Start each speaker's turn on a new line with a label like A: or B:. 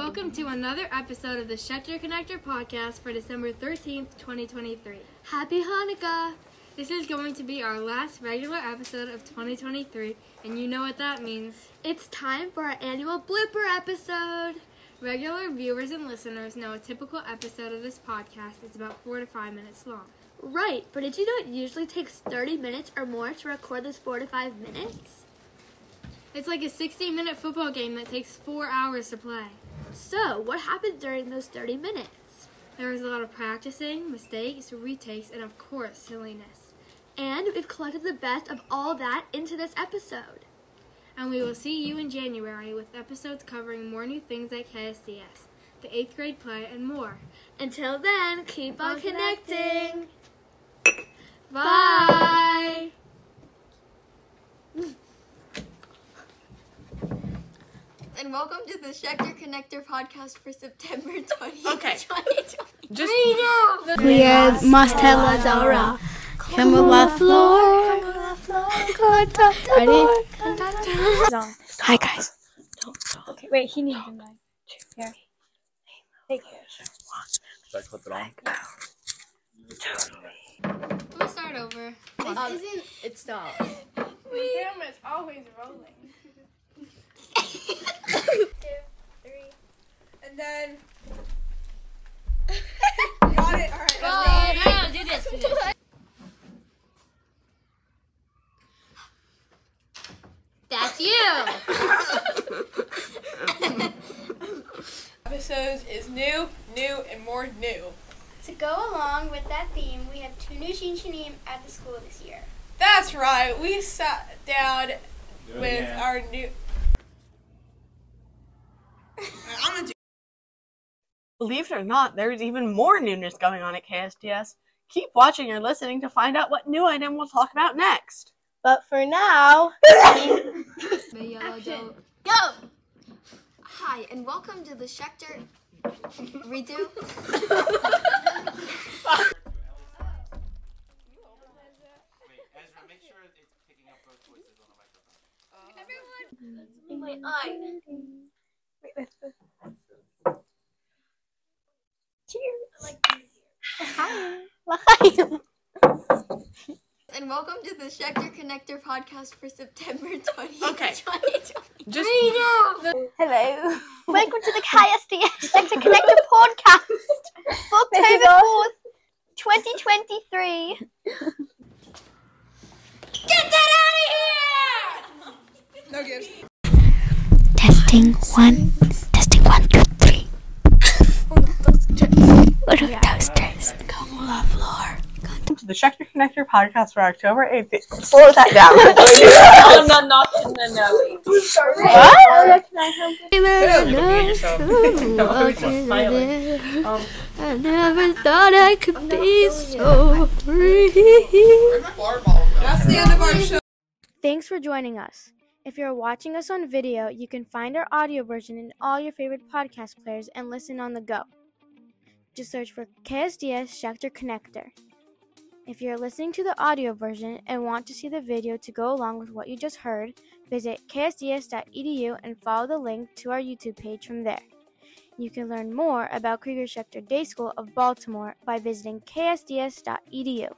A: welcome to another episode of the Schechter Connector podcast for December 13th, 2023.
B: Happy Hanukkah!
A: This is going to be our last regular episode of 2023, and you know what that means.
B: It's time for our annual blooper episode.
A: Regular viewers and listeners know a typical episode of this podcast is about four to five minutes long.
B: Right, but did you know it usually takes 30 minutes or more to record those 4 to 5 minutes?
A: It's like a 60 minute football game that takes four hours to play.
B: So, what happened during those 30 minutes?
A: There was a lot of practicing, mistakes, retakes, and of course, silliness.
B: And we've collected the best of all that into this episode.
A: And we will see you in January with episodes covering more new things at KSDS, the 8th grade play, and more.
B: Until then, keep on,
A: on
B: connecting.
A: Bye!
C: And welcome to the Schechter Connector podcast for September 20,
D: Okay.
C: 2020.
D: Just
E: We are Mastella Dora. Come on the floor. Ready? Hi guys.
F: Okay, wait, he needs a mic. Here. Take it.
G: Should I clip it on?
A: We'll start over.
C: This um, isn't. It stopped.
F: camera's always rolling.
D: And then got it. All right.
A: Oh, no, no, do this, do this. That's you!
D: Episodes is new, new, and more new.
H: To go along with that theme, we have two new Shinshinim at the school this year.
D: That's right. We sat down with our new. I'm gonna do.
I: Believe it or not, there's even more newness going on at KSDS. Keep watching or listening to find out what new item we'll talk about next.
E: But for now,
A: The yellow doe.
C: Go! Hi, and welcome to the Schechter. Redo?
H: My eye.
C: And welcome to the Schechter Connector podcast for September 20,
D: Okay.
C: 2020.
D: Just
E: hello. Welcome to the KSDS Sector Connector podcast for October 4th, 2023. Get that out of here!
D: no gifts.
E: Testing one. Testing one, two, three. What are toasters? Come on the floor.
I: Welcome to the Schechter Connector podcast for October 8th. Slow that down.
F: Oh, no, not in the no.
I: what?
D: Um,
B: I never thought I could be so free.
D: that's the end of our show.
J: Thanks for joining us. If you're watching us on video, you can find our audio version in all your favorite podcast players and listen on the go. Just search for KSDS Schechter Connector. If you're listening to the audio version and want to see the video to go along with what you just heard, visit ksds.edu and follow the link to our YouTube page from there. You can learn more about Krieger Schechter Day School of Baltimore by visiting ksds.edu.